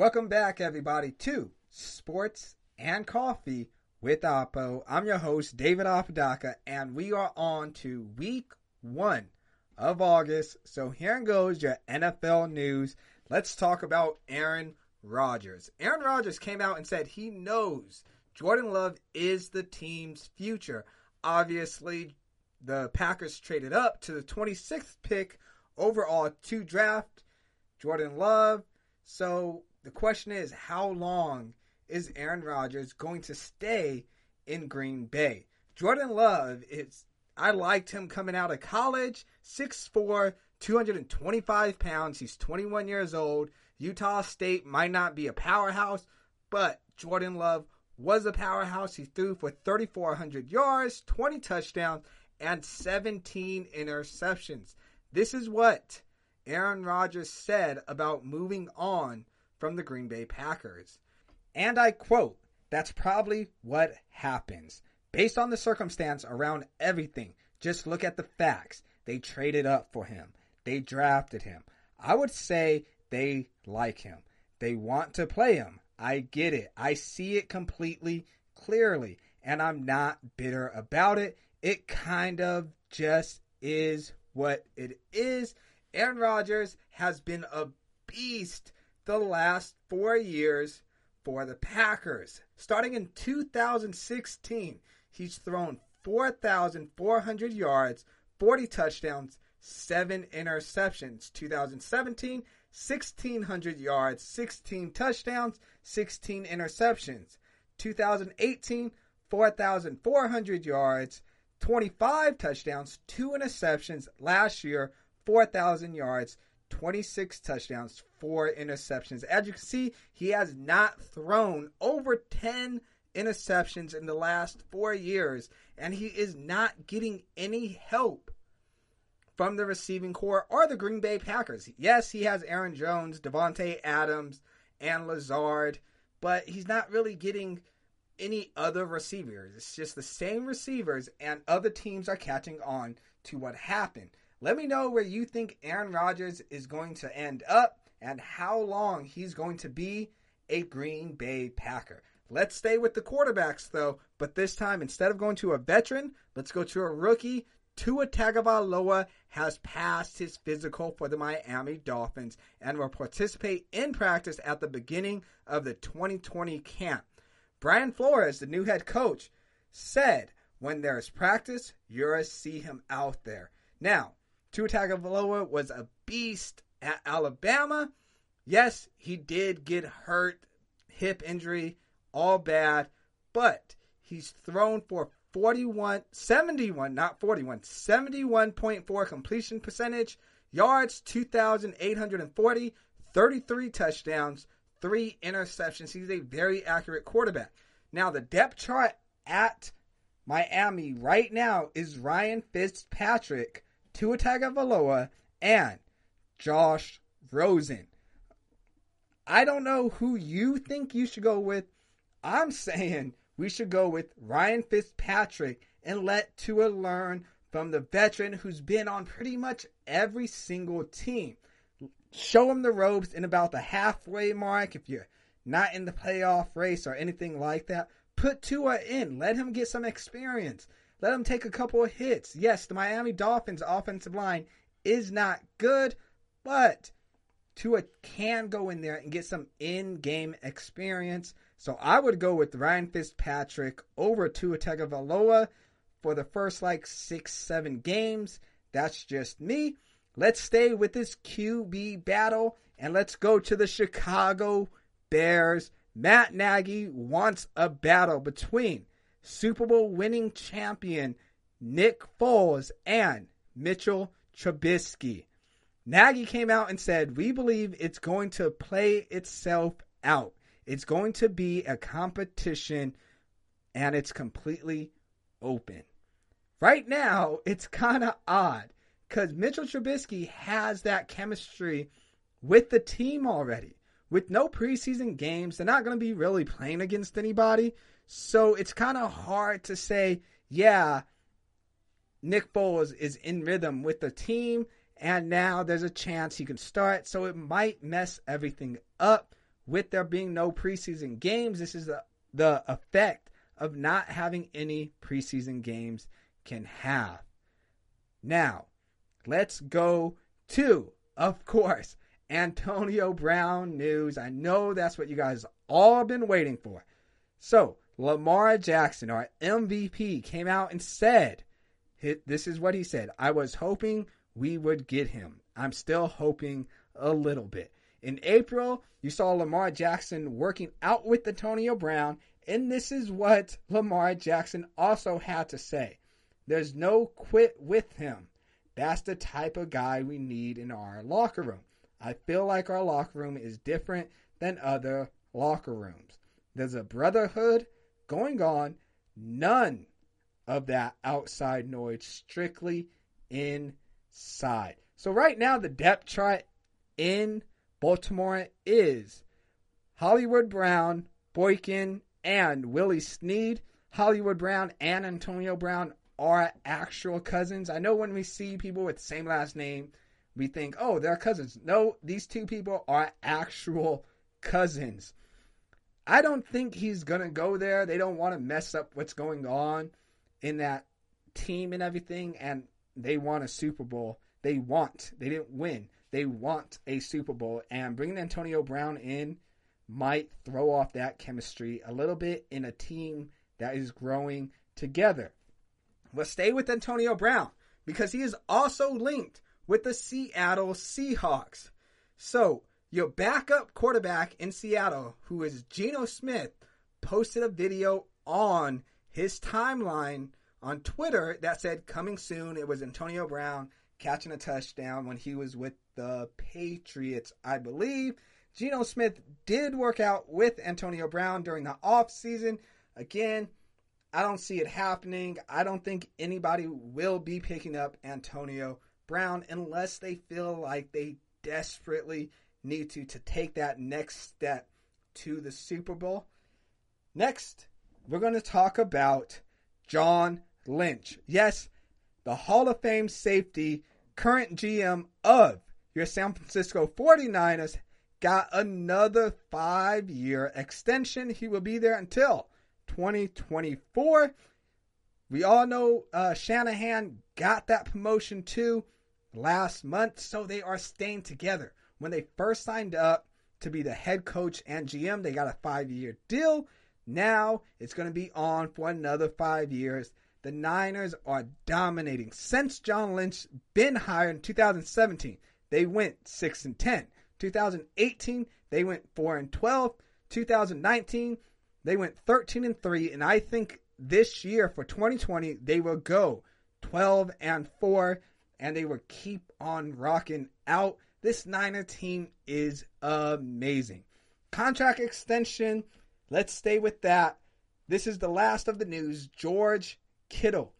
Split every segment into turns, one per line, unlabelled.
Welcome back, everybody, to Sports and Coffee with Apo. I'm your host, David Apodaca, and we are on to week one of August. So here goes your NFL news. Let's talk about Aaron Rodgers. Aaron Rodgers came out and said he knows Jordan Love is the team's future. Obviously, the Packers traded up to the 26th pick overall to draft Jordan Love. So the question is, how long is Aaron Rodgers going to stay in Green Bay? Jordan Love is I liked him coming out of college, 6'4, 225 pounds. He's 21 years old. Utah State might not be a powerhouse, but Jordan Love was a powerhouse. He threw for 3,400 yards, 20 touchdowns, and 17 interceptions. This is what Aaron Rodgers said about moving on from the Green Bay Packers. And I quote, that's probably what happens. Based on the circumstance around everything, just look at the facts. They traded up for him. They drafted him. I would say they like him. They want to play him. I get it. I see it completely clearly. And I'm not bitter about it. It kind of just is what it is. Aaron Rodgers has been a beast the last four years for the Packers. Starting in 2016, he's thrown 4,400 yards, 40 touchdowns, 7 interceptions. 2017, 1,600 yards, 16 touchdowns, 16 interceptions. 2018, 4,400 yards, 25 touchdowns, 2 interceptions. Last year, 4,000 yards, 26 touchdowns, 4 interceptions. As you can see, he has not thrown over 10 interceptions in the last four years, and he is not getting any help from the receiving core or the Green Bay Packers. Yes, he has Aaron Jones, Davante Adams, and Lazard, but he's not really getting any other receivers. It's just the same receivers, and other teams are catching on to what happened. Let me know where you think Aaron Rodgers is going to end up and how long he's going to be a Green Bay Packer. Let's stay with the quarterbacks though, but this time instead of going to a veteran, let's go to a rookie. Tua Tagovailoa has passed his physical for the Miami Dolphins and will participate in practice at the beginning of the 2020 camp. Brian Flores, the new head coach, said, "When there is practice, you're to see him out there." Now, Tua Tagovailoa was a beast at Alabama. Yes, he did get hurt, hip injury, all bad, but he's thrown for 41, 71, not 41, 71.4 completion percentage, yards 2,840, 33 touchdowns, three interceptions. He's a very accurate quarterback. Now, the depth chart at Miami right now is Ryan Fitzpatrick Tua Tagovailoa, and Josh Rosen. I don't know who you think you should go with. I'm saying we should go with Ryan Fitzpatrick and let Tua learn from the veteran who's been on pretty much every single team. Show him the ropes in about the halfway mark if you're not in the playoff race or anything like that. Put Tua in. Let him get some experience. Let him take a couple of hits. Yes, the Miami Dolphins offensive line is not good, but Tua can go in there and get some in-game experience. So I would go with Ryan Fitzpatrick over Tua Tagovailoa for the first like six, seven games. That's just me. Let's stay with this QB battle and let's go to the Chicago Bears. Matt Nagy wants a battle between Super Bowl winning champion Nick Foles and Mitchell Trubisky. Nagy came out and said, We believe it's going to play itself out. It's going to be a competition and it's completely open. Right now, it's kind of odd because Mitchell Trubisky has that chemistry with the team already. With no preseason games, they're not going to be really playing against anybody. So it's kind of hard to say, yeah, Nick Foles is in rhythm with the team, and now there's a chance he can start. So it might mess everything up. with there being no preseason games, this is the, the effect of not having any preseason games can have. Now, let's go to, of course, Antonio Brown news. I know that's what you guys all been waiting for. So, Lamar Jackson, our MVP, came out and said, This is what he said. I was hoping we would get him. I'm still hoping a little bit. In April, you saw Lamar Jackson working out with Antonio Brown, and this is what Lamar Jackson also had to say. There's no quit with him. That's the type of guy we need in our locker room. I feel like our locker room is different than other locker rooms. There's a brotherhood going on, none of that outside noise, strictly inside. So, right now, the depth chart in Baltimore is Hollywood Brown, Boykin, and Willie Snead. Hollywood Brown and Antonio Brown are actual cousins. I know when we see people with the same last name, we think, oh, they're cousins. No, these two people are actual cousins. I don't think he's going to go there. They don't want to mess up what's going on in that team and everything. And they want a Super Bowl. They want, they didn't win. They want a Super Bowl. And bringing Antonio Brown in might throw off that chemistry a little bit in a team that is growing together. But stay with Antonio Brown because he is also linked with the Seattle Seahawks. So, your backup quarterback in Seattle, who is Geno Smith, posted a video on his timeline on Twitter that said coming soon. It was Antonio Brown catching a touchdown when he was with the Patriots, I believe. Geno Smith did work out with Antonio Brown during the offseason. Again, I don't see it happening. I don't think anybody will be picking up Antonio Brown unless they feel like they desperately need to to take that next step to the Super Bowl. Next, we're going to talk about John Lynch. Yes, the Hall of Fame safety, current GM of your San Francisco 49ers, got another five year extension. He will be there until 2024. We all know uh, Shanahan got that promotion too last month, so they are staying together. When they first signed up to be the head coach and GM, they got a five year deal. Now it's going to be on for another five years. The Niners are dominating. Since John Lynch been hired in 2017, they went 6 and 10. 2018, they went 4 and 12. 2019, they went 13 and 3 and I think this year for 2020 they will go 12 and 4 and they will keep on rocking out. This Niner team is amazing. Contract extension, let's stay with that. This is the last of the news. George Kittle.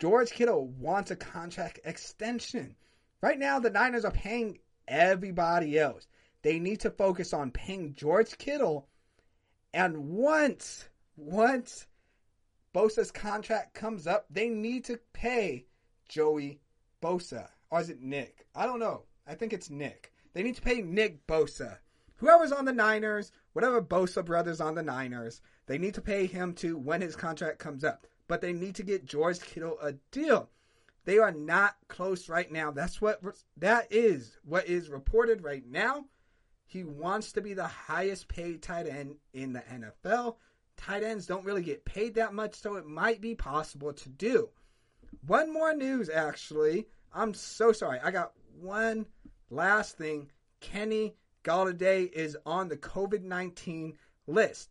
George Kittle wants a contract extension. Right now, the Niners are paying everybody else. They need to focus on paying George Kittle. And once, once Bosa's contract comes up, they need to pay Joey Bosa. Or is it Nick? I don't know. I think it's Nick. They need to pay Nick Bosa. Whoever's on the Niners, whatever Bosa brothers on the Niners, they need to pay him to when his contract comes up. But they need to get George Kittle a deal. They are not close right now. That's what that is what is reported right now. He wants to be the highest paid tight end in the NFL. Tight ends don't really get paid that much, so it might be possible to do. One more news, actually. I'm so sorry. I got one last thing. Kenny Golladay is on the COVID 19 list.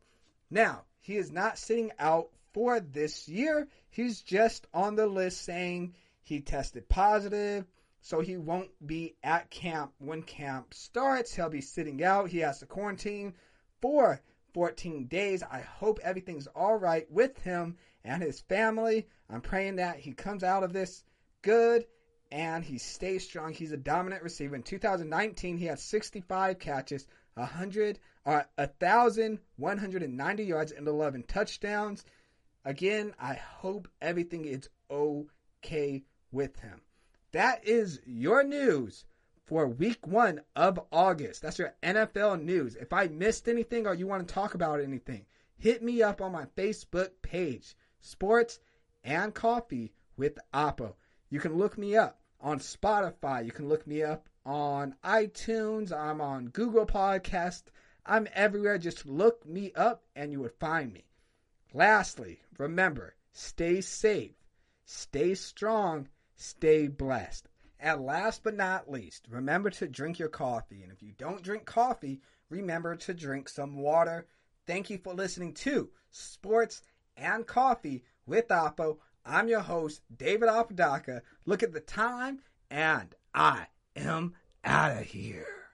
Now, he is not sitting out for this year. He's just on the list saying he tested positive, so he won't be at camp when camp starts. He'll be sitting out. He has to quarantine for 14 days. I hope everything's all right with him and his family. I'm praying that he comes out of this good and he stays strong. He's a dominant receiver. In 2019, he had 65 catches, 100 uh, 1,190 yards and 11 touchdowns. Again, I hope everything is okay with him. That is your news for week one of August. That's your NFL news. If I missed anything or you want to talk about anything, hit me up on my Facebook page, Sports and Coffee with Apo. You can look me up on Spotify. You can look me up on iTunes. I'm on Google Podcast. I'm everywhere. Just look me up and you would find me. Lastly, remember, stay safe, stay strong, stay blessed. And last but not least, remember to drink your coffee. And if you don't drink coffee, remember to drink some water. Thank you for listening to Sports and Coffee with Apo. I'm your host, David Apodaca. Look at the time, and I am out of here.